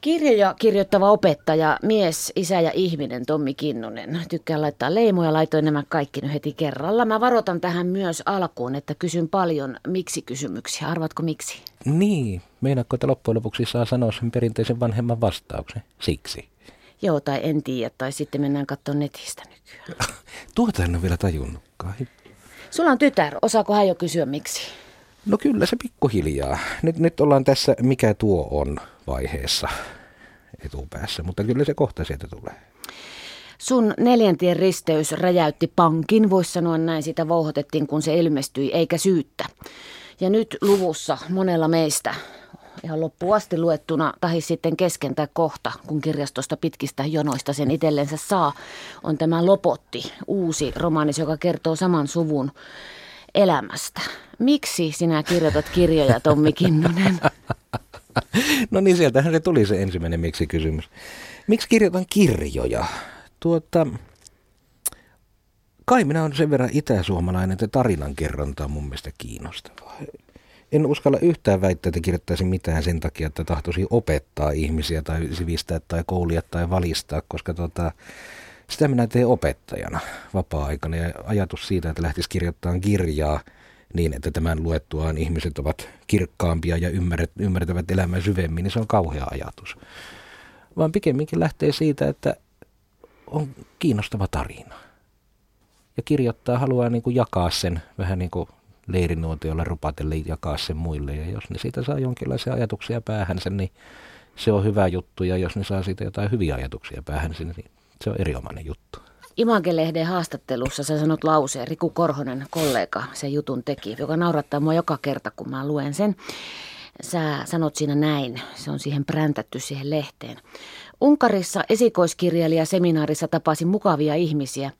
Kirjoja kirjoittava opettaja, mies, isä ja ihminen Tommi Kinnunen. Tykkään laittaa leimoja, laitoin nämä kaikki nyt heti kerralla. Mä varoitan tähän myös alkuun, että kysyn paljon miksi-kysymyksiä. Arvatko miksi? Niin, meinaatko, että loppujen lopuksi saa sanoa sen perinteisen vanhemman vastauksen? Siksi. Joo, tai en tiedä, tai sitten mennään katsomaan netistä nykyään. Tuota en ole vielä tajunnutkaan. Sulla on tytär, osaako hän jo kysyä miksi? No kyllä se pikkuhiljaa. Nyt, nyt ollaan tässä mikä tuo on vaiheessa etupäässä, mutta kyllä se kohta sieltä tulee. Sun neljäntien risteys räjäytti pankin, voisi sanoa näin, sitä vouhotettiin kun se ilmestyi, eikä syyttä. Ja nyt luvussa monella meistä ihan loppuun asti luettuna, tahi sitten kesken tai kohta, kun kirjastosta pitkistä jonoista sen itsellensä saa, on tämä Lopotti, uusi romaanis, joka kertoo saman suvun elämästä. Miksi sinä kirjoitat kirjoja, Tommi Kinnunen? No niin, sieltähän se tuli se ensimmäinen miksi kysymys. Miksi kirjoitan kirjoja? Tuota, kai minä olen sen verran itäsuomalainen, että tarinankerronta on mun mielestä kiinnostavaa. En uskalla yhtään väittää, että kirjoittaisin mitään sen takia, että tahtoisin opettaa ihmisiä tai sivistää tai koulia tai valistaa, koska tuota, sitä minä teen opettajana vapaa-aikana ja ajatus siitä, että lähtisi kirjoittamaan kirjaa niin, että tämän luettuaan ihmiset ovat kirkkaampia ja ymmärtävät elämän syvemmin, niin se on kauhea ajatus. Vaan pikemminkin lähtee siitä, että on kiinnostava tarina. Ja kirjoittaa haluaa niin kuin jakaa sen vähän niin kuin leirinuotiolla rupatelle jakaa sen muille. Ja jos ne siitä saa jonkinlaisia ajatuksia päähänsä, niin se on hyvä juttu. Ja jos ne saa siitä jotain hyviä ajatuksia päähänsä, niin se on erinomainen juttu. Image-lehden haastattelussa sä sanot lauseen, Riku Korhonen, kollega, sen jutun teki, joka naurattaa mua joka kerta, kun mä luen sen. Sä sanot siinä näin, se on siihen präntätty siihen lehteen. Unkarissa esikoiskirjailijaseminaarissa tapasin mukavia ihmisiä,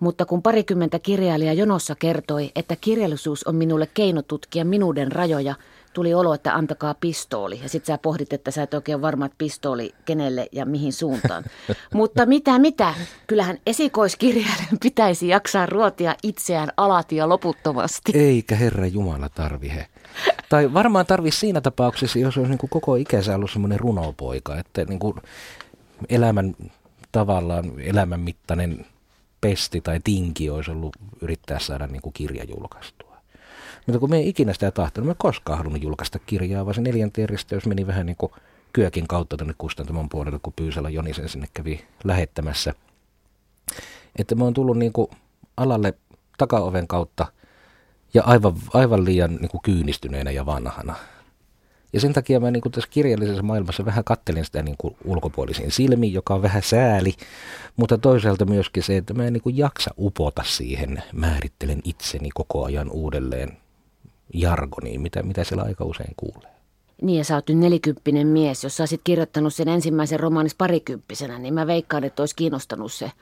mutta kun parikymmentä kirjailijaa jonossa kertoi, että kirjallisuus on minulle keino tutkia minuuden rajoja, tuli olo, että antakaa pistooli. Ja sitten sä pohdit, että sä et oikein varma, että pistooli kenelle ja mihin suuntaan. Mutta mitä, mitä? Kyllähän esikoiskirjailijan pitäisi jaksaa ruotia itseään alati ja loputtomasti. Eikä Herra Jumala tarvihe. Tai varmaan tarvi siinä tapauksessa, jos olisi niin kuin koko ikänsä ollut semmoinen runopoika, että niin kuin elämän tavallaan elämän mittainen pesti tai tinki olisi ollut yrittää saada niin kuin kirja julkaistua. Mutta kun me ei ikinä sitä tahtonut, me koskaan halunnut julkaista kirjaa, vaan se neljänteen risteys meni vähän niin kuin kyökin kautta tänne kustantamon puolelle, kun Pyysälä Jonisen sinne kävi lähettämässä. Että me on tullut niin kuin alalle takaoven kautta ja aivan, aivan liian niin kuin kyynistyneenä ja vanhana. Ja sen takia mä niin kuin tässä kirjallisessa maailmassa vähän kattelin sitä niin kuin ulkopuolisin silmiin, joka on vähän sääli, mutta toisaalta myöskin se, että mä en niin kuin jaksa upota siihen, määrittelen itseni koko ajan uudelleen jargoniin, mitä, mitä siellä aika usein kuulee. Niin ja sä oot nyt nelikymppinen mies. Jos sä olisit kirjoittanut sen ensimmäisen romaanis parikymppisenä, niin mä veikkaan, että olisi kiinnostanut se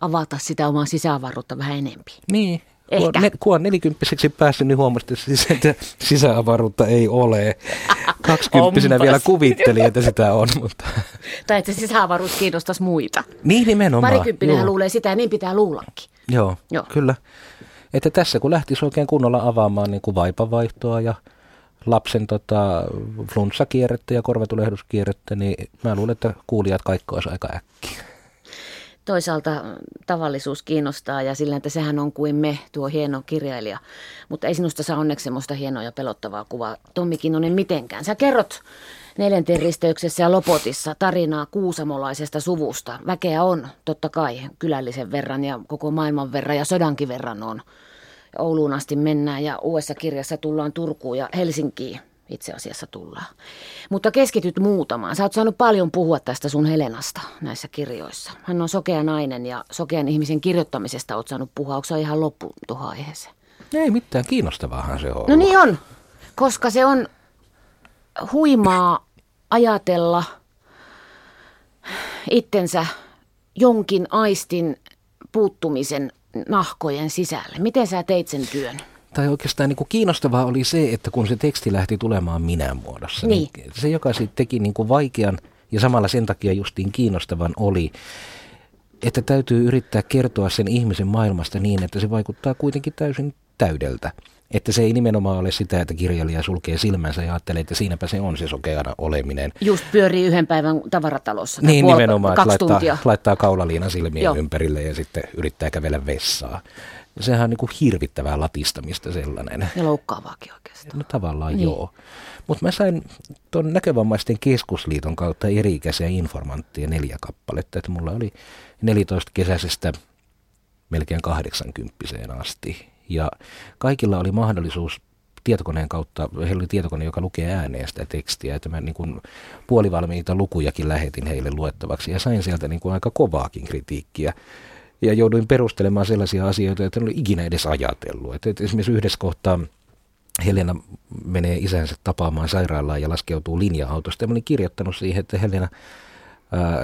avata sitä omaa sisäavaruutta vähän enempi. Niin, Ehkä. Kun, ne, kun on nelikymppiseksi päässyt, niin huomasin, että sisäavaruutta ei ole. Kaksikymppisenä vielä kuvitteli, että sitä on. Mutta. Tai että sisäavaruus kiinnostaisi muita. Niin nimenomaan. Parikymppinen luulee sitä ja niin pitää luullakin. Joo, Joo, kyllä. Että tässä kun lähtisi oikein kunnolla avaamaan niin kuin vaipavaihtoa ja lapsen tota, flunssakierrettä ja korvatulehduskierrettä, niin mä luulen, että kuulijat kaikki olisi aika äkkiä. Toisaalta tavallisuus kiinnostaa ja sillä, että sehän on kuin me, tuo hieno kirjailija. Mutta ei sinusta saa onneksi semmoista hienoa ja pelottavaa kuvaa. Tommi Kinnunen mitenkään. Sä kerrot neljänteen risteyksessä ja Lopotissa tarinaa kuusamolaisesta suvusta. Väkeä on, totta kai, kylällisen verran ja koko maailman verran ja sodankin verran on. Ouluun asti mennään ja uudessa kirjassa tullaan Turkuun ja Helsinkiin itse asiassa tullaan. Mutta keskityt muutamaan. Sä oot saanut paljon puhua tästä sun Helenasta näissä kirjoissa. Hän on sokea nainen ja sokean ihmisen kirjoittamisesta oot saanut puhua. Onko se ihan loppu tuohon aiheeseen? Ei mitään, kiinnostavaahan se on. No niin on, koska se on huimaa ajatella itsensä jonkin aistin puuttumisen nahkojen sisälle. Miten sä teit sen työn? Tai oikeastaan niin kuin kiinnostavaa oli se, että kun se teksti lähti tulemaan minä muodossa, niin. niin se joka sitten teki niin kuin vaikean ja samalla sen takia justiin kiinnostavan oli, että täytyy yrittää kertoa sen ihmisen maailmasta niin, että se vaikuttaa kuitenkin täysin täydeltä. Että se ei nimenomaan ole sitä, että kirjailija sulkee silmänsä ja ajattelee, että siinäpä se on se sokeana oleminen. Just pyörii yhden päivän tavaratalossa. Niin puol- nimenomaan, kaksi laittaa, tuntia. laittaa kaulaliina silmien Joo. ympärille ja sitten yrittää kävellä vessaa. Sehän on niin kuin hirvittävää latistamista sellainen. Ja loukkaavaakin oikeastaan. No tavallaan Niin. joo. Mutta mä sain tuon näkövammaisten keskusliiton kautta eri-ikäisiä informantteja neljä kappaletta. Että mulla oli 14 kesäisestä melkein 80 asti. Ja kaikilla oli mahdollisuus tietokoneen kautta, heillä oli tietokone, joka lukee ääneen sitä tekstiä, että mä niin kuin puolivalmiita lukujakin lähetin heille luettavaksi ja sain sieltä niin kuin aika kovaakin kritiikkiä. Ja jouduin perustelemaan sellaisia asioita, että en ole ikinä edes ajatellut. Että, että esimerkiksi yhdessä kohtaa Helena menee isänsä tapaamaan sairaalaan ja laskeutuu linja-autosta. Ja mä olin kirjoittanut siihen, että Helena ää,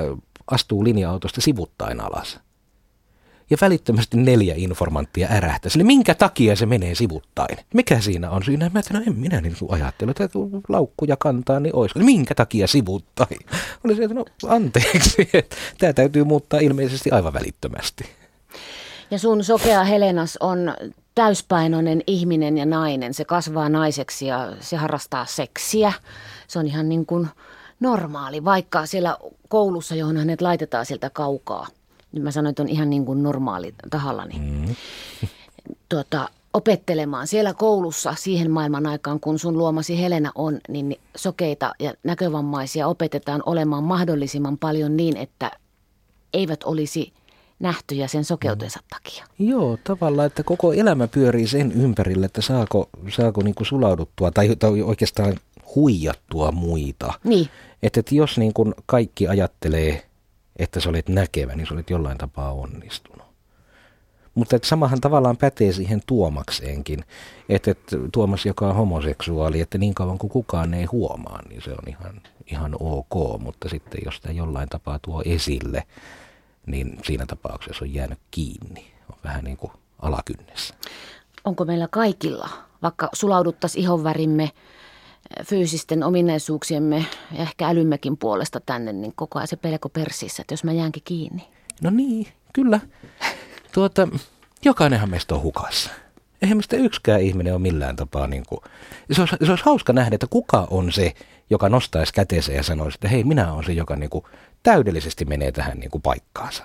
astuu linja-autosta sivuttain alas. Ja välittömästi neljä informanttia ärähtä. Sille, minkä takia se menee sivuttain? Mikä siinä on syynä? Mä että no en minä niin ajattelu, että laukkuja kantaa, niin olisiko. Minkä takia sivuttain? Oli se, että no anteeksi, että tämä täytyy muuttaa ilmeisesti aivan välittömästi. Ja sun sokea Helenas on täyspainoinen ihminen ja nainen. Se kasvaa naiseksi ja se harrastaa seksiä. Se on ihan niin kuin normaali, vaikka siellä koulussa, johon hänet laitetaan sieltä kaukaa. Niin mä sanoin, että on ihan niin kuin normaali tahallani. Mm. Tuota, opettelemaan siellä koulussa siihen maailman aikaan, kun sun luomasi Helena on, niin sokeita ja näkövammaisia opetetaan olemaan mahdollisimman paljon niin, että eivät olisi nähtyjä sen sokeutensa takia. Joo, tavallaan, että koko elämä pyörii sen ympärille, että saako, saako niin kuin sulauduttua tai, tai oikeastaan huijattua muita. Niin, Että, että jos niin kuin kaikki ajattelee, että sä olet näkevä, niin sä olet jollain tapaa onnistunut. Mutta että samahan tavallaan pätee siihen Tuomakseenkin, että, että Tuomas, joka on homoseksuaali, että niin kauan kuin kukaan ei huomaa, niin se on ihan, ihan ok, mutta sitten jos sitä jollain tapaa tuo esille, niin siinä tapauksessa on jäänyt kiinni. On vähän niin kuin alakynnessä. onko meillä kaikilla, vaikka sulauduttaisiin ihonvärimme, fyysisten ominaisuuksiemme ja ehkä älymmekin puolesta tänne, niin koko ajan se pelko persissä, että jos mä jäänkin kiinni. No niin, kyllä. Tuota, jokainenhan meistä on hukassa. Eihän meistä yksikään ihminen ole millään tapaa niin kuin, se olisi, se olisi hauska nähdä, että kuka on se, joka nostaisi käteensä ja sanoisi, että hei, minä olen se, joka niin kuin täydellisesti menee tähän niin kuin paikkaansa.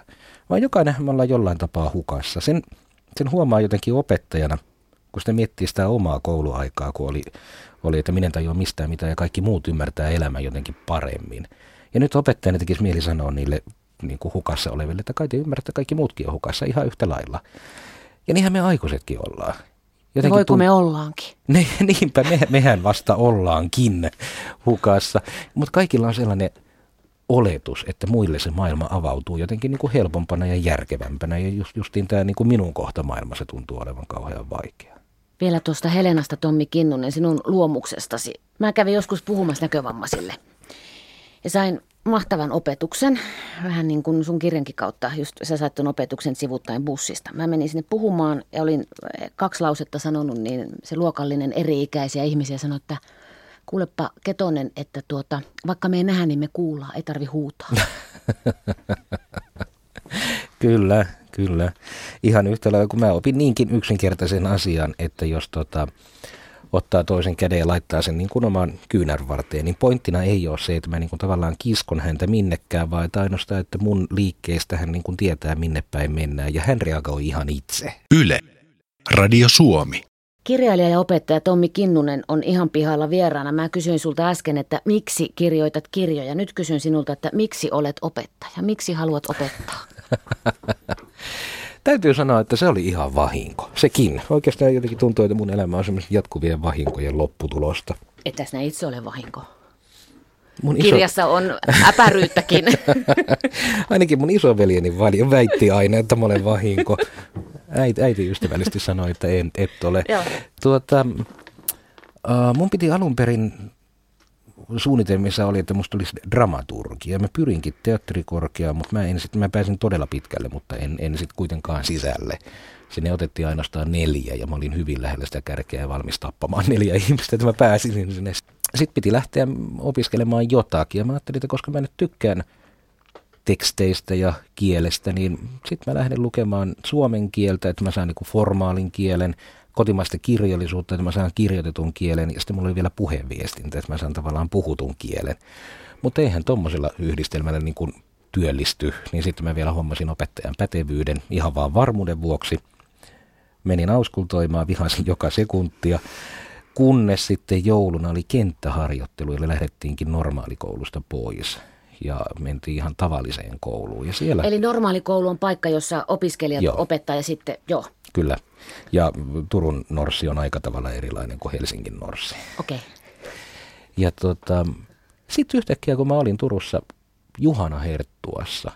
Vaan jokainenhan me ollaan jollain tapaa hukassa. Sen, sen huomaa jotenkin opettajana, kun sitä miettii sitä omaa kouluaikaa, kun oli, oli että minä en tajua mistään mitään ja kaikki muut ymmärtää elämän jotenkin paremmin. Ja nyt opettajana tekisi mieli sanoa niille niin kuin hukassa oleville, että kai te ymmärrätte, että kaikki muutkin on hukassa ihan yhtä lailla. Ja niinhän me aikuisetkin ollaan. Ja voiko me ollaankin? Ne, niinpä, me, mehän vasta ollaankin hukassa. Mutta kaikilla on sellainen oletus, että muille se maailma avautuu jotenkin niin kuin helpompana ja järkevämpänä. Ja just, justiin tämä niin kuin minun kohta maailma, se tuntuu olevan kauhean vaikea. Vielä tuosta Helenasta, Tommi Kinnunen, sinun luomuksestasi. Mä kävin joskus puhumassa näkövammaisille. Ja sain mahtavan opetuksen, vähän niin kuin sun kirjankin kautta, just sä sait tuon opetuksen sivuttain bussista. Mä menin sinne puhumaan ja olin eh, kaksi lausetta sanonut, niin se luokallinen eri-ikäisiä ihmisiä sanoi, että kuulepa Ketonen, että tuota, vaikka me ei nähdä, niin me kuullaan, ei tarvi huutaa. Kyllä, kyllä. Ihan yhtä lailla, kun mä opin niinkin yksinkertaisen asian, että jos tota, ottaa toisen käden ja laittaa sen niin kuin oman kyynärvarteen, niin pointtina ei ole se, että mä niin kuin tavallaan kiskon häntä minnekään, vaan että ainoastaan, että mun liikkeestä hän niin kuin tietää minne päin mennään ja hän reagoi ihan itse. Yle. Radio Suomi. Kirjailija ja opettaja Tommi Kinnunen on ihan pihalla vieraana. Mä kysyin sulta äsken, että miksi kirjoitat kirjoja. Nyt kysyn sinulta, että miksi olet opettaja? Miksi haluat opettaa? Täytyy sanoa, että se oli ihan vahinko. Sekin. Oikeastaan jotenkin tuntuu, että mun elämä on semmoista jatkuvien vahinkojen lopputulosta. Että sinä itse ole vahinko. Mun Kirjassa on äpäryyttäkin. Ainakin mun isoveljeni väitti aina, että mä olen vahinko. Äiti, äiti ystävällisesti sanoi, että en, et ole. Joo. Tuota, uh, mun piti alun perin suunnitelmissa oli, että musta olisi dramaturgi. Ja mä pyrinkin teatterikorkeaan, mutta mä, en sit, mä pääsin todella pitkälle, mutta en, en sitten kuitenkaan sisälle. Sinne otettiin ainoastaan neljä ja mä olin hyvin lähellä sitä kärkeä ja valmis tappamaan neljä ihmistä, että mä pääsin sinne. Sitten piti lähteä opiskelemaan jotakin ja mä ajattelin, että koska mä nyt tykkään teksteistä ja kielestä, niin sitten mä lähden lukemaan suomen kieltä, että mä saan niin formaalin kielen, kotimaista kirjallisuutta, että mä saan kirjoitetun kielen, ja sitten mulla oli vielä puheenviestintä, että mä saan tavallaan puhutun kielen. Mutta eihän tuommoisella yhdistelmällä niin kuin työllisty, niin sitten mä vielä hommasin opettajan pätevyyden ihan vaan varmuuden vuoksi. Menin auskultoimaan, vihasin joka sekuntia, kunnes sitten jouluna oli kenttäharjoittelu, eli lähdettiinkin normaalikoulusta pois ja mentiin ihan tavalliseen kouluun. Ja siellä... Eli normaalikoulu on paikka, jossa opiskelijat joo. opettaa ja sitten, joo. Kyllä. Ja Turun Norssi on aika tavalla erilainen kuin Helsingin Norssi. Okei. Okay. Ja tota, sitten yhtäkkiä, kun mä olin Turussa Juhana Herttuassa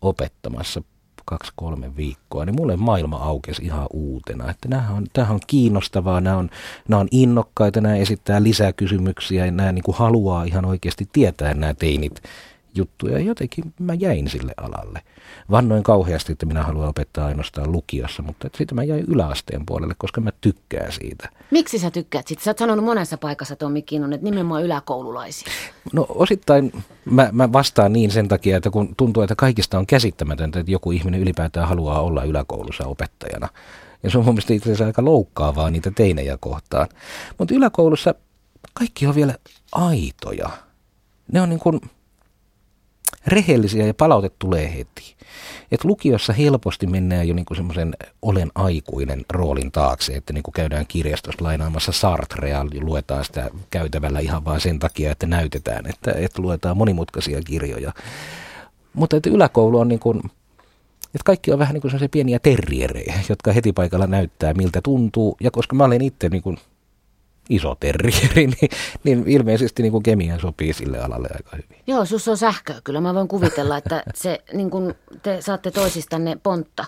opettamassa kaksi-kolme viikkoa, niin mulle maailma aukesi ihan uutena. Että nämä on, tämähän on kiinnostavaa, nämä on, nämä on innokkaita, nämä esittää lisää kysymyksiä ja nämä niin kuin haluaa ihan oikeasti tietää nämä teinit juttuja. Ja jotenkin mä jäin sille alalle. Vannoin kauheasti, että minä haluan opettaa ainoastaan lukiossa, mutta sitten mä jäin yläasteen puolelle, koska mä tykkään siitä. Miksi sä tykkäät siitä? Sä oot sanonut monessa paikassa, Tommi Kinnon, että nimenomaan yläkoululaisia. No osittain mä, mä vastaan niin sen takia, että kun tuntuu, että kaikista on käsittämätöntä, että joku ihminen ylipäätään haluaa olla yläkoulussa opettajana. Ja se on mun mielestä itse asiassa aika loukkaavaa niitä teinejä kohtaan. Mutta yläkoulussa kaikki on vielä aitoja. Ne on niin kuin rehellisiä ja palaute tulee heti. Et lukiossa helposti mennään jo niinku semmoisen olen aikuinen roolin taakse, että niinku käydään kirjastosta lainaamassa Sartrea, luetaan sitä käytävällä ihan vain sen takia, että näytetään, että, että luetaan monimutkaisia kirjoja. Mutta että yläkoulu on niin että kaikki on vähän niin kuin pieniä terrierejä, jotka heti paikalla näyttää miltä tuntuu. Ja koska mä olen itse niin iso terrieri, niin, niin ilmeisesti niin kuin kemia sopii sille alalle aika hyvin. Joo, sus on sähkö. Kyllä mä voin kuvitella, että se, niin kuin te saatte toisistanne pontta.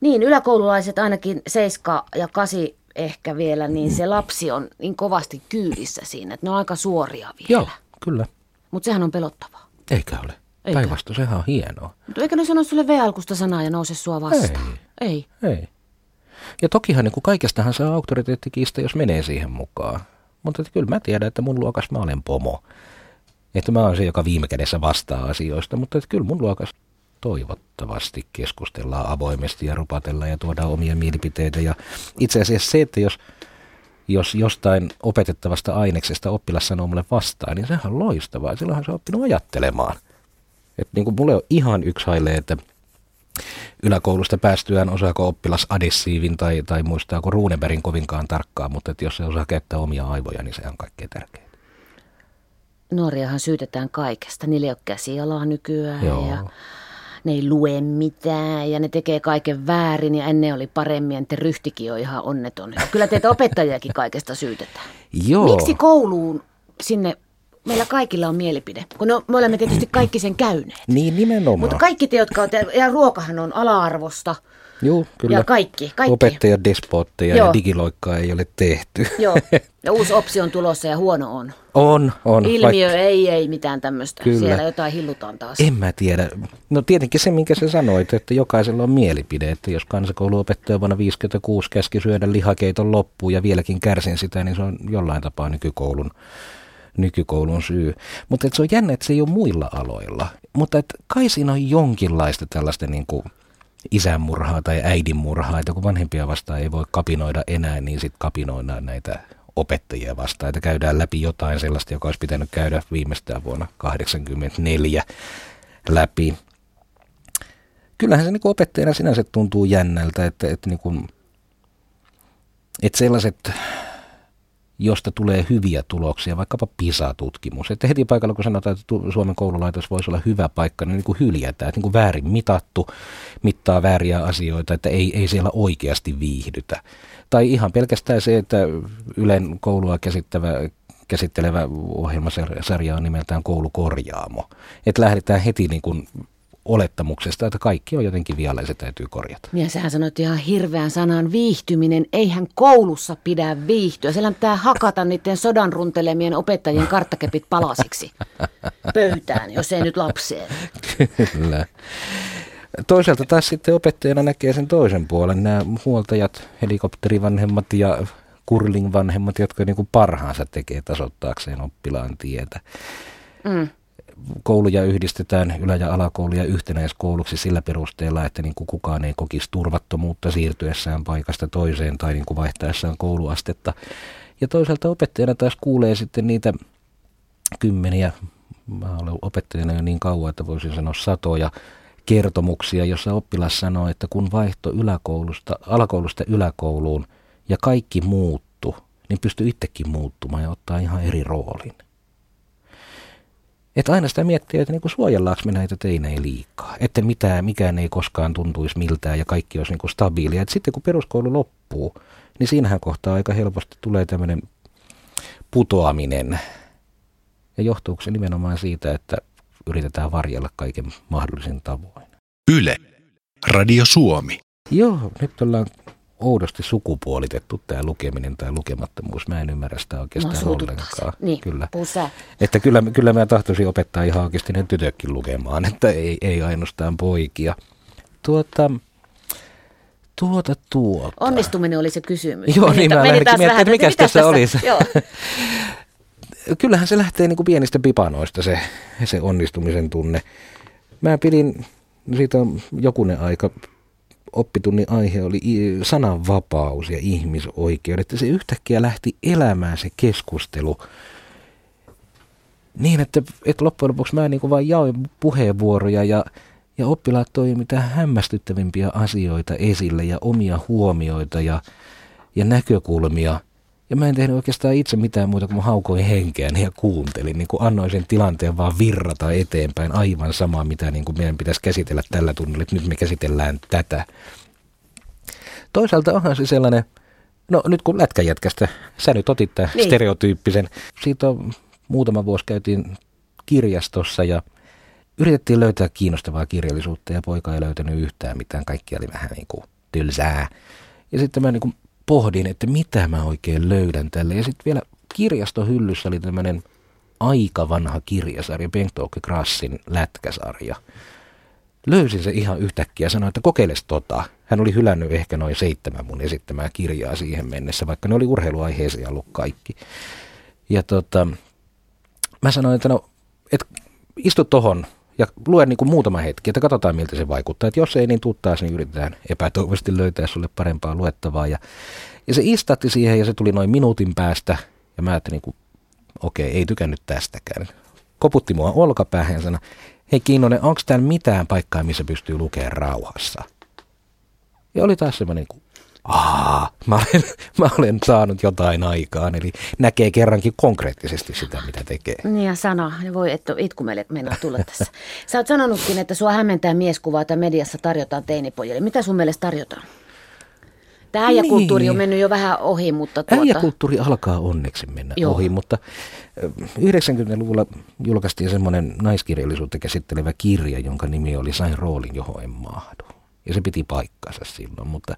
Niin, yläkoululaiset ainakin 7 ja 8 ehkä vielä, niin se lapsi on niin kovasti kyydissä siinä, että ne on aika suoria vielä. Joo, kyllä. Mutta sehän on pelottavaa. Eikä ole. Päinvastoin, sehän on hienoa. Mutta eikö ne sano sulle V-alkusta sanaa ja nouse sua vastaan? Ei. Ei. Ei. Ja tokihan niin kuin kaikestahan saa auktoriteettikiista, jos menee siihen mukaan. Mutta että kyllä mä tiedän, että mun luokas mä olen pomo. Että mä oon se, joka viime kädessä vastaa asioista, mutta että kyllä mun luokas toivottavasti keskustellaan avoimesti ja rupatellaan ja tuodaan omia mielipiteitä. Ja itse asiassa se, että jos, jos jostain opetettavasta aineksesta oppilas sanoo mulle vastaan, niin sehän on loistavaa. Silloinhan se on oppinut ajattelemaan. Että niin kuin mulle on ihan yksi haile, että – yläkoulusta päästyään osaako oppilas adessiivin tai, tai muistaako Runeberin kovinkaan tarkkaan, mutta että jos se osaa käyttää omia aivoja, niin se on kaikkein tärkeintä. Nuoriahan syytetään kaikesta. Niillä ei ole käsialaa nykyään Joo. ja ne ei lue mitään ja ne tekee kaiken väärin ja ennen oli paremmin ja ryhtikin on ihan onneton. Kyllä teitä opettajiakin kaikesta syytetään. Joo. Miksi kouluun sinne meillä kaikilla on mielipide, kun no, me olemme tietysti kaikki sen käyneet. Niin, nimenomaan. Mutta kaikki te, jotka olette, ja ruokahan on ala-arvosta. Joo, kyllä. Ja kaikki, kaikki. Opettajat, despootteja ja digiloikkaa ei ole tehty. Joo, ja uusi opsi on tulossa ja huono on. On, on. Ilmiö vaikka... ei, ei mitään tämmöistä. Kyllä. Siellä jotain hillutaan taas. En mä tiedä. No tietenkin se, minkä sä sanoit, että jokaisella on mielipide, että jos kansakouluopettaja vuonna 56 käski syödä lihakeiton loppuun ja vieläkin kärsin sitä, niin se on jollain tapaa nykykoulun nykykoulun syy. Mutta se on jännä, että se ei ole muilla aloilla. Mutta et kai siinä on jonkinlaista tällaista niin kuin isänmurhaa tai äidinmurhaa, että kun vanhempia vastaan ei voi kapinoida enää, niin sitten kapinoidaan näitä opettajia vastaan, että käydään läpi jotain sellaista, joka olisi pitänyt käydä viimeistään vuonna 1984 läpi. Kyllähän se niin opettajana sinänsä tuntuu jännältä, että, että, niin kuin, että sellaiset josta tulee hyviä tuloksia, vaikkapa PISA-tutkimus. Että heti paikalla, kun sanotaan, että Suomen koululaitos voisi olla hyvä paikka, niin, niin kuin hyljätään, että niin kuin väärin mitattu, mittaa vääriä asioita, että ei, ei siellä oikeasti viihdytä. Tai ihan pelkästään se, että Ylen koulua käsittävä, käsittelevä ohjelmasarja on nimeltään Koulukorjaamo. Että lähdetään heti niin kuin olettamuksesta, että kaikki on jotenkin vialla ja se täytyy korjata. Ja sähän sanoit ihan hirveän sanan viihtyminen. Eihän koulussa pidä viihtyä. Siellä pitää hakata niiden sodan runtelemien opettajien karttakepit palasiksi pöytään, jos ei nyt lapseen. Kyllä. Toisaalta taas sitten opettajana näkee sen toisen puolen. Nämä huoltajat, helikopterivanhemmat ja kurlingvanhemmat, jotka niin kuin parhaansa tekee tasoittaakseen oppilaan tietä. Mm kouluja yhdistetään, ylä- ja alakouluja yhtenäiskouluksi sillä perusteella, että niin kuin kukaan ei kokisi turvattomuutta siirtyessään paikasta toiseen tai niin kuin vaihtaessaan kouluastetta. Ja toisaalta opettajana taas kuulee sitten niitä kymmeniä, mä olen opettajana jo niin kauan, että voisin sanoa satoja kertomuksia, jossa oppilas sanoo, että kun vaihto yläkoulusta, alakoulusta yläkouluun ja kaikki muuttu, niin pystyy itsekin muuttumaan ja ottaa ihan eri roolin. Että aina sitä miettii, että niinku suojellaanko me näitä teinejä liikaa. Että mitään, mikään ei koskaan tuntuisi miltään ja kaikki olisi niinku stabiilia. Et sitten kun peruskoulu loppuu, niin siinähän kohtaa aika helposti tulee tämmöinen putoaminen. Ja johtuuko se nimenomaan siitä, että yritetään varjella kaiken mahdollisen tavoin. Yle. Radio Suomi. Joo, nyt ollaan oudosti sukupuolitettu tämä lukeminen tai lukemattomuus. Mä en ymmärrä sitä oikeastaan No, ollenkaan. Niin, Kyllä. puhu sä. Että kyllä, kyllä mä tahtoisin opettaa ihan oikeasti ne tytötkin lukemaan, että ei, ei ainoastaan poikia. Tuota, tuota, tuota. Onnistuminen oli se kysymys. Joo, Meni niin mä meni taas vähän, että mikäs mitäs tässä olisi. Joo. Kyllähän se lähtee niin kuin pienistä pipanoista se, se onnistumisen tunne. Mä pidin, siitä on jokunen aika, oppitunnin aihe oli sananvapaus ja ihmisoikeudet. Ja se yhtäkkiä lähti elämään se keskustelu niin, että, että loppujen lopuksi mä niin vain jaoin puheenvuoroja ja, ja oppilaat toi mitä hämmästyttävimpiä asioita esille ja omia huomioita ja, ja näkökulmia. Ja mä en tehnyt oikeastaan itse mitään muuta kuin mä haukoin henkeäni ja kuuntelin, niin kuin annoin sen tilanteen vaan virrata eteenpäin aivan sama, mitä niin kuin meidän pitäisi käsitellä tällä tunnilla, että nyt me käsitellään tätä. Toisaalta onhan se sellainen, no nyt kun lätkäjätkästä, sä nyt otit tämän Niin. stereotyyppisen, siitä on muutama vuosi käytiin kirjastossa ja yritettiin löytää kiinnostavaa kirjallisuutta ja poika ei löytänyt yhtään mitään, kaikki oli vähän niin kuin tylsää. Ja sitten mä niin kuin pohdin, että mitä mä oikein löydän tälle. Ja sitten vielä kirjastohyllyssä oli tämmöinen aika vanha kirjasarja, Bengt Åke Grassin lätkäsarja. Löysin se ihan yhtäkkiä ja sanoin, että kokeiles tota. Hän oli hylännyt ehkä noin seitsemän mun esittämää kirjaa siihen mennessä, vaikka ne oli urheiluaiheisia ollut kaikki. Ja tota, mä sanoin, että no, et istu tohon ja lue niin kuin muutama hetki, että katsotaan miltä se vaikuttaa. Että jos ei, niin tuu taas, niin yritetään epätoivoisesti löytää sulle parempaa luettavaa. Ja, ja se istatti siihen ja se tuli noin minuutin päästä. Ja mä ajattelin, niin okei, ei tykännyt tästäkään. Koputti mua olkapäähän ja hei Kinnonen, onko täällä mitään paikkaa, missä pystyy lukemaan rauhassa? Ja oli taas semmoinen, kuin, Aa, mä olen, mä olen saanut jotain aikaan, eli näkee kerrankin konkreettisesti sitä, mitä tekee. Niin ja sana, voi että itku meille mennä tulla tässä. Sä oot sanonutkin, että sua hämmentää mieskuvaa, että mediassa tarjotaan teinipojille. Mitä sun mielestä tarjotaan? Tämä äijäkulttuuri Niin. on mennyt jo vähän ohi, mutta tuota... Äijäkulttuuri alkaa onneksi mennä Joo. Ohi, mutta ö, 90-luvulla julkaistiin semmoinen naiskirjallisuutta käsittelevä kirja, jonka nimi oli Sain roolin, johon en mahdu. Ja se piti paikkansa silloin, mutta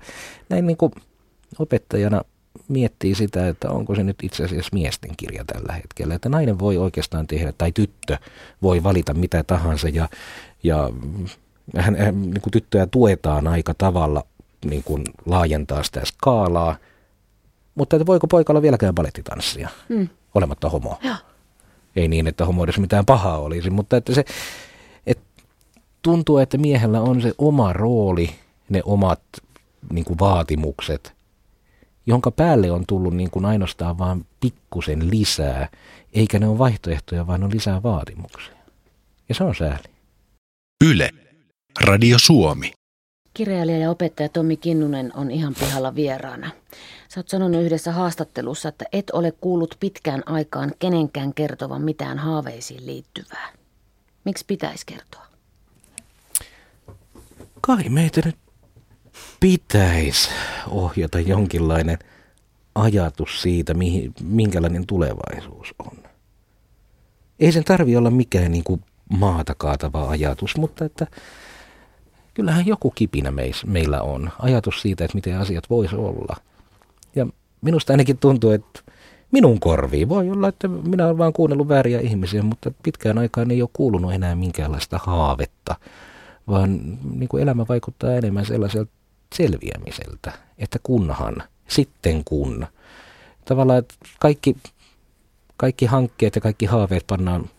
näin niin kuin opettajana miettii sitä, että onko se nyt itse asiassa miesten kirja tällä hetkellä. Että nainen voi oikeastaan tehdä, tai tyttö voi valita mitä tahansa, ja, ja hän, hän, niin kuin tyttöä tuetaan aika tavalla niin kuin laajentaa sitä skaalaa, mutta että voiko poika olla vieläkään balettitanssia, Mm. olematta homo? Joo. Ei niin, että homoudessa mitään pahaa olisi, mutta että se tuntuu, että miehellä on se oma rooli, ne omat niin kuin vaatimukset, jonka päälle on tullut niin kuin ainoastaan vaan pikkusen lisää, eikä ne ole vaihtoehtoja, vaan on lisää vaatimuksia. Ja se on sääli. Yle. Radio Suomi. Kirjailija ja opettaja Tommi Kinnunen on ihan pihalla vieraana. Sä oot sanonut yhdessä haastattelussa, että et ole kuullut pitkään aikaan kenenkään kertovan mitään haaveisiin liittyvää. Miksi pitäisi kertoa? Kai meitä nyt pitäisi ohjata jonkinlainen ajatus siitä, mihin, minkälainen tulevaisuus on. Ei sen tarvi olla mikään niin kuin maata kaatava ajatus, mutta että kyllähän joku kipinä meis, meillä on. Ajatus siitä, että miten asiat voisi olla. Ja minusta ainakin tuntuu, että minun korviin voi olla, että minä olen vaan kuunnellut vääriä ihmisiä, mutta pitkään aikaan ei ole kuulunut enää minkäänlaista haavetta, vaan niin kuin elämä vaikuttaa enemmän sellaiselta selviämiseltä, että kunhan, sitten kun. Tavallaan, että kaikki, kaikki hankkeet ja kaikki haaveet pannaan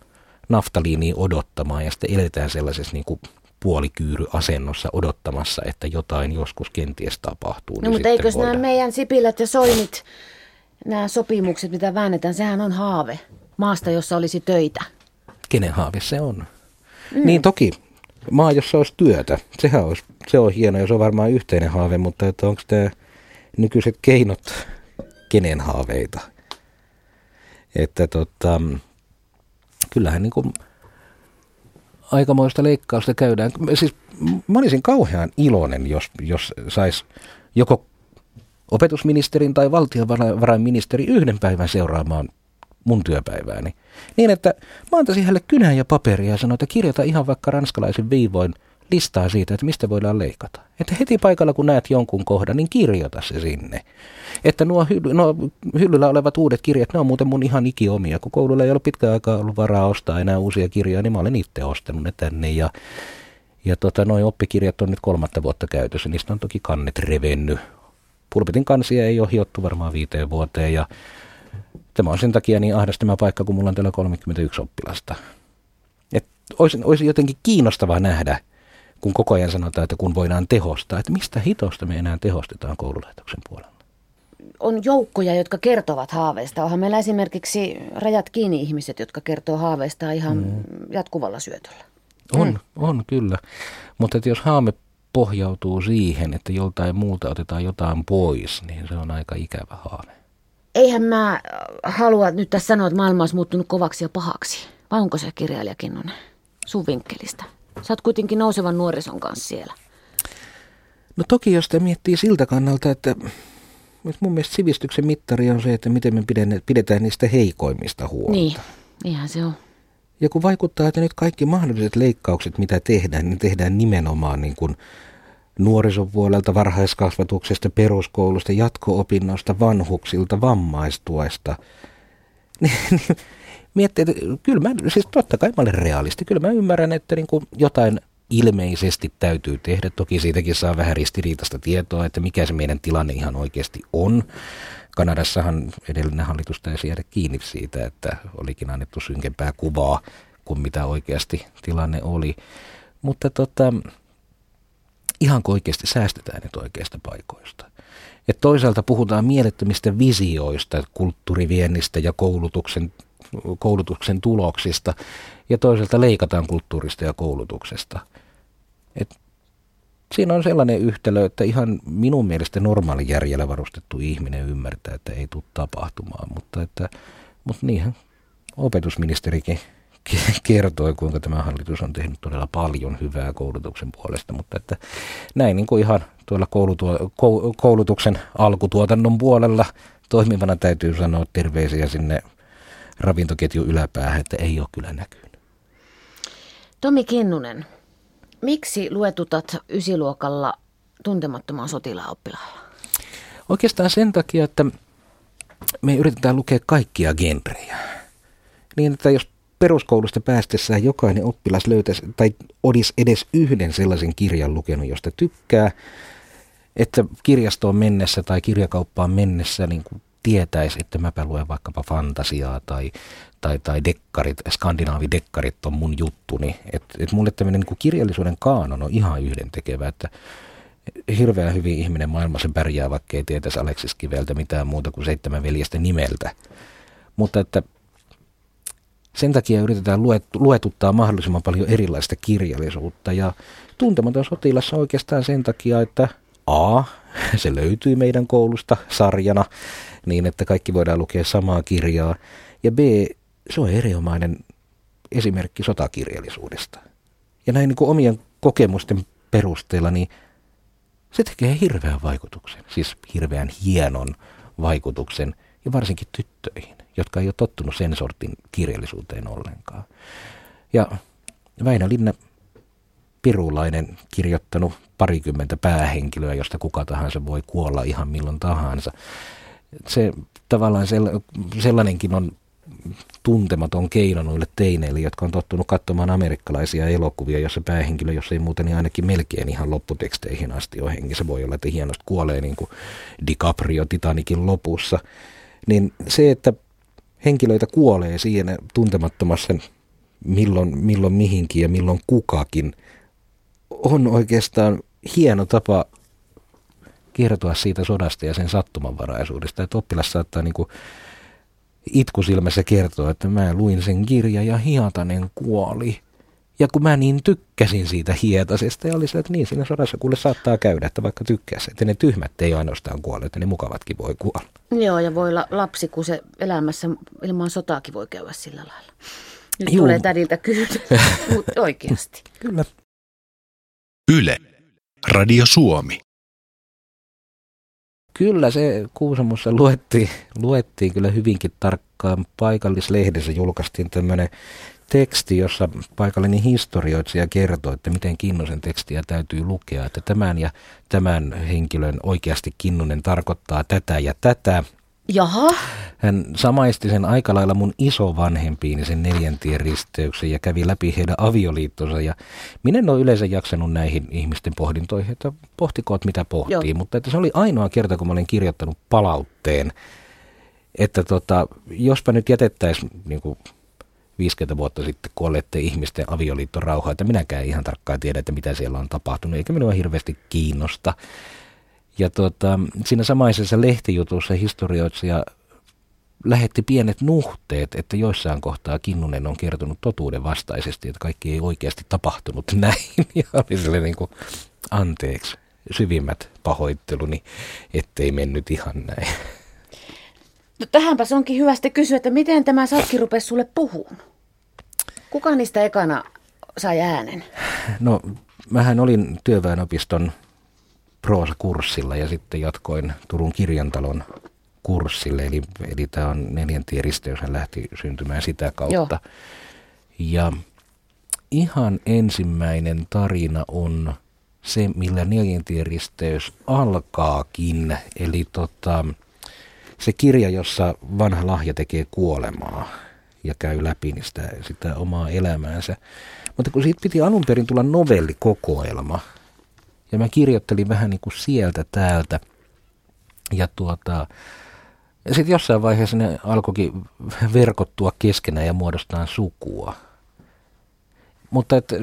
naftaliiniin odottamaan ja sitten eletään sellaisessa niin kuin puolikyyryasennossa odottamassa, että jotain joskus kenties tapahtuu. No niin mutta eikös voidaan... nämä meidän Sipilät ja Soinit, nämä sopimukset, mitä väännetään, sehän on haave maasta, jossa olisi töitä. Kenen haave se on? Mm. Niin toki, maa, jossa olisi työtä, sehän olisi, se on hieno ja se on varmaan yhteinen haave, mutta että onko tämä nykyiset keinot kenen haaveita? Että tota, kyllähän niin kuin aikamoista leikkausta käydään. Siis mä olisin kauhean iloinen, jos, jos sais joko opetusministerin tai valtiovarainministeri yhden päivän seuraamaan mun työpäivääni. Niin, että mä antaisin hänelle kynän ja paperia ja sanoin, että kirjoita ihan vaikka ranskalaisen viivoin listaa siitä, että mistä voidaan leikata. Että heti paikalla, kun näet jonkun kohdan, niin kirjoita se sinne. Että nuo, hy- nuo hyllyllä olevat uudet kirjat, ne on muuten mun ihan ikiomia. Kun koululla ei ollut pitkään aikaa ollut varaa ostaa enää uusia kirjoja, niin mä olen itse ostanut ne tänne. Ja, ja tota, noin oppikirjat on nyt kolmatta vuotta käytössä. Niistä on toki kannet revennyt. Pulpitin kansia ei ole hiottu varmaan viiteen vuoteen ja tämä on sen takia niin ahdas tämä paikka, kun mulla on täällä 31 oppilasta. Et olisi, olisi jotenkin kiinnostavaa nähdä, kun koko ajan sanotaan, että kun voidaan tehostaa, että mistä hitosta me enää tehostetaan koululaitoksen puolella? On joukkoja, jotka kertovat haaveista. Onhan meillä esimerkiksi rajat kiinni ihmiset, jotka kertoo haaveista ihan mm. jatkuvalla syötöllä. On, mm. on kyllä. Mutta että jos haame pohjautuu siihen, että joltain muuta otetaan jotain pois, niin se on aika ikävä haave. Eihän mä halua nyt tässä sanoa, että maailma olisi muuttunut kovaksi ja pahaksi. Vai onko se kirjailija Kinnunen sun vinkkelistä? Sä oot kuitenkin nousevan nuorison kanssa siellä. No toki jos te miettii siltä kannalta, että mun mielestä sivistyksen mittari on se, että miten me pidetään niistä heikoimmista huolta. Niin, niinhän se on. Ja kun vaikuttaa, että nyt kaikki mahdolliset leikkaukset, mitä tehdään, niin tehdään nimenomaan niin kuin nuorison puolelta, varhaiskasvatuksesta, peruskoulusta, jatko-opinnoista, vanhuksilta, vammaistuesta. Niin, niin miettii, että kyllä mä, siis totta kai mä olen realisti, kyllä mä ymmärrän, että niin kuin jotain ilmeisesti täytyy tehdä. Toki siitäkin saa vähän ristiriitaista tietoa, että mikä se meidän tilanne ihan oikeasti on. Kanadassahan edellinen hallitus taisi jäädä kiinni siitä, että olikin annettu synkempää kuvaa kuin mitä oikeasti tilanne oli. Mutta tota, ihan oikeasti säästetään nyt oikeista paikoista. Et toisaalta puhutaan mielettömistä visioista, kulttuuriviennistä ja koulutuksen koulutuksen tuloksista ja toisaalta leikataan kulttuurista ja koulutuksesta. Et siinä on sellainen yhtälö, että ihan minun mielestä normaali järjellä varustettu ihminen ymmärtää, että ei tule tapahtumaan, mutta, että, mutta niinhän opetusministerikin kertoi, kuinka tämä hallitus on tehnyt todella paljon hyvää koulutuksen puolesta, mutta että näin niin kuin ihan tuolla koulutu- koulutuksen alkutuotannon puolella toimivana täytyy sanoa terveisiä sinne ravintoketju yläpäähän, että ei ole kyllä näkynyt. Tomi Kinnunen, miksi luetutat ysiluokalla tuntemattomaan sotilaaoppilaalla? Oikeastaan sen takia, että me yritetään lukea kaikkia genrejä. Niin, että jos peruskoulusta päästessään jokainen oppilas löytäisi tai olisi edes yhden sellaisen kirjan lukenut, josta tykkää, että kirjastoon mennessä tai kirjakauppaan mennessä niin kuin tietäisi, että mäpä luen vaikkapa fantasiaa tai, tai, tai dekkarit, skandinaavidekkarit on mun juttuni. Että et mulle tämmöinen niin kirjallisuuden kaanon on ihan yhdentekevä, että hirveän hyvin ihminen maailmassa pärjää, vaikka ei tietäisi Aleksis Kiveltä mitään muuta kuin seitsemän veljestä nimeltä. Mutta että sen takia yritetään luetuttaa mahdollisimman paljon erilaista kirjallisuutta ja tuntematon sotilas oikeastaan sen takia, että A, se löytyy meidän koulusta sarjana niin, että kaikki voidaan lukea samaa kirjaa. Ja B, se on erinomainen esimerkki sotakirjallisuudesta. Ja näin niin kuin omien kokemusten perusteella, niin se tekee hirveän vaikutuksen, siis hirveän hienon vaikutuksen, ja varsinkin tyttöihin, jotka ei ole tottunut sen sortin kirjallisuuteen ollenkaan. Ja Väinö Linna Pirulainen kirjoittanut parikymmentä päähenkilöä, josta kuka tahansa voi kuolla ihan milloin tahansa. Se tavallaan sellainenkin on tuntematon keino noille teineille, jotka on tottunut katsomaan amerikkalaisia elokuvia, jossa päähenkilö, jos ei muuten, niin ainakin melkein ihan lopputeksteihin asti on hengissä. Voi olla, että hienosti kuolee niin kuin DiCaprio Titanikin lopussa. Niin se, että henkilöitä kuolee siinä tuntemattomassa milloin, milloin mihinkin ja milloin kukakin, on oikeastaan hieno tapa kertoa siitä sodasta ja sen sattumanvaraisuudesta. Että oppilas saattaa niin itkusilmässä kertoa, että mä luin sen kirja ja Hiatanen kuoli. Ja kun mä niin tykkäsin siitä Hietasesta ja oli se, että niin siinä sodassa kuule saattaa käydä, että vaikka tykkäsi, että ne tyhmät ei ainoastaan kuole, että ne mukavatkin voi kuolla. Joo, ja voi olla lapsi, kun se elämässä ilman sotaakin voi käydä sillä lailla. Nyt Juu. tulee tädiltä kysymys, mutta oikeasti. Kyllä. Yle. Radio Suomi. Kyllä se Kuusamossa luettiin, luettiin kyllä hyvinkin tarkkaan. Paikallislehdessä julkaistiin tämmöinen teksti, jossa paikallinen historioitsija kertoo, että miten Kinnosen tekstiä täytyy lukea. Että tämän ja tämän henkilön oikeasti Kinnunen tarkoittaa tätä ja tätä. Jaha. Hän samaisti sen aika lailla mun isovanhempiini sen neljäntien risteyksen ja kävi läpi heidän avioliittonsa. Ja minä en ole yleensä jaksanut näihin ihmisten pohdintoihin, että pohtikoot mitä pohtii. Joo. Mutta että se oli ainoa kerta, kun mä olen kirjoittanut palautteen, että tota, jospa nyt jätettäisiin niin 50 vuotta sitten kuolleiden ihmisten avioliitto rauhaa, että minäkään ihan tarkkaan tiedä, että mitä siellä on tapahtunut, eikä minua hirveästi kiinnosta. Ja tota, siinä samaisessa lehtijutussa historioitsija lähetti pienet nuhteet, että joissain kohtaa Kinnunen on kertonut totuuden vastaisesti, että kaikki ei oikeasti tapahtunut näin. Ja oli sellainen niin kuin, anteeksi, syvimmät pahoitteluni, ettei mennyt ihan näin. No tähänpä onkin hyvä sitten kysyä, että miten tämä sakki rupesi sulle puhuun? Kuka niistä ekana sai äänen? No, mähän olin työväenopiston proosakurssilla ja sitten jatkoin Turun kirjantalon kurssille. Eli, eli tämä on neljäntie risteys, hän lähti syntymään sitä kautta. Joo. Ja ihan ensimmäinen tarina on se, millä neljäntien risteys alkaakin. Eli tota, se kirja, jossa vanha lahja tekee kuolemaa ja käy läpi niin sitä, sitä omaa elämäänsä. Mutta kun siitä piti alun perin tulla novellikokoelma, ja mä kirjoittelin vähän niin kuin sieltä täältä, ja tuota, ja sitten jossain vaiheessa ne alkoikin verkottua keskenään ja muodostaa sukua. Mutta että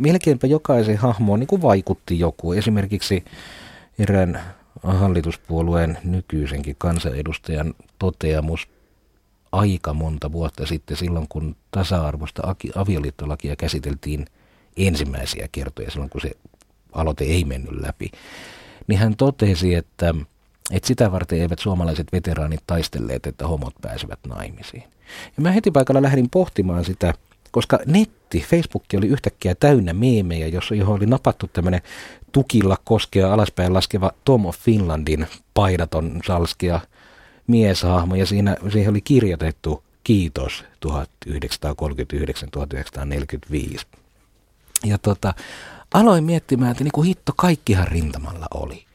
melkeinpä jokaisen hahmoon niin kuin vaikutti joku. Esimerkiksi erään hallituspuolueen nykyisenkin kansanedustajan toteamus aika monta vuotta sitten, silloin kun tasa-arvoista avioliittolakia käsiteltiin ensimmäisiä kertoja, silloin kun se aloite ei mennyt läpi, niin hän totesi, että, että sitä varten eivät suomalaiset veteraanit taistelleet, että homot pääsevät naimisiin. Ja mä heti paikalla lähdin pohtimaan sitä, koska netti, Facebook oli yhtäkkiä täynnä meemejä, jossa johon oli napattu tämmöinen tukilla koskea alaspäin laskeva Tom of Finlandin paidaton salskea mieshahmo ja siinä, siihen oli kirjoitettu kiitos 1939-1945. Ja tota, aloin miettimään, että niinku hitto kaikkihan rintamalla oli.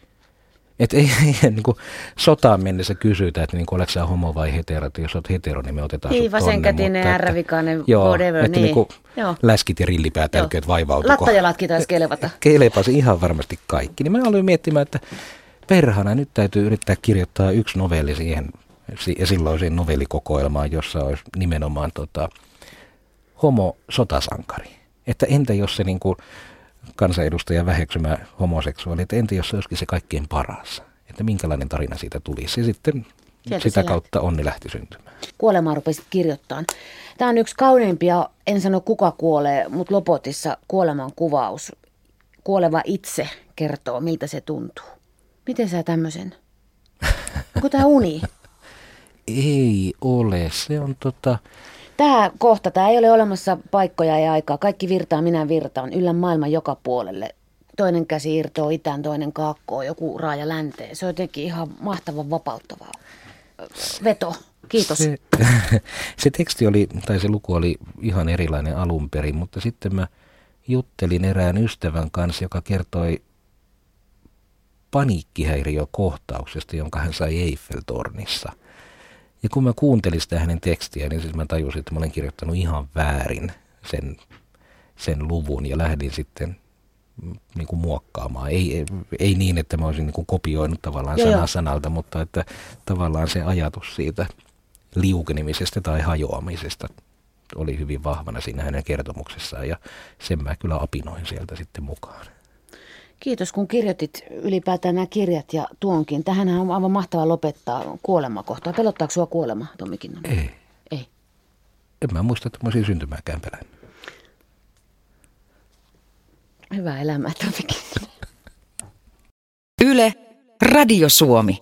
Että ei, ei niin kuin sotaan mennessä kysytä, että niin kuin, oletko sä homo vai hetero, että jos olet hetero, niin me otetaan sut tonne. Vasenkätinen, ärrävikainen, joo, whatever. Että niin. niin kuin joo. läskit ja rillipäätälköt vaivautuko. Lattajalatkin taisi kelevata. Kelepasi ihan varmasti kaikki. Niin mä aloin miettimään, että perhana nyt täytyy yrittää kirjoittaa yksi novelli siihen ja silloiseen novellikokoelmaan, jossa olisi nimenomaan tota, homo sotasankari. Että entä jos se niin kuin, kansanedustajan väheksymä homoseksuaali, että entä jos se olisikin se kaikkein paras? Että minkälainen tarina siitä tulisi? Ja sitten Sieltä sitä kautta lähti. onni lähti syntymään. Kuolemaa rupesit kirjoittaa. Tämä on yksi kauneimpia, en sano kuka kuolee, mutta Lopotissa kuoleman kuvaus. Kuoleva itse kertoo, miltä se tuntuu. Miten sä tämmöisen? Onko tämä uni? Ei ole. Se on tota, Tämä kohta, tämä ei ole olemassa paikkoja ja aikaa. Kaikki virtaa, minä virtaan. Yllä maailman joka puolelle. Toinen käsi irtoo itään, toinen kaakkoo, joku raaja länteen. Se on jotenkin ihan mahtavan vapauttavaa. Veto. Kiitos. Se, se teksti oli, tai se luku oli ihan erilainen alun perin, mutta sitten mä juttelin erään ystävän kanssa, joka kertoi paniikkihäiriökohtauksesta, jonka hän sai Eiffeltornissa – ja kun mä kuuntelin sitä hänen tekstiä, niin siis mä tajusin, että mä olen kirjoittanut ihan väärin sen, sen luvun ja lähdin sitten niin kuin muokkaamaan. Ei, ei, ei niin, että mä olisin niin kuin kopioinut tavallaan sana sanalta, mutta että tavallaan se ajatus siitä liukenemisesta tai hajoamisesta oli hyvin vahvana siinä hänen kertomuksessaan ja sen mä kyllä apinoin sieltä sitten mukaan. Kiitos kun kirjoitit ylipäätään nämä kirjat ja tuonkin. Tähän on aivan mahtava lopettaa kuolemakohtaa. Pelottaako sinua kuolema, Tommi Kinnunen? Ei. Ei. En mä muista, että mä olisin syntymääkään pelännyt. Hyvää elämää, Tommi Kinnunen. Yle, Radio Suomi.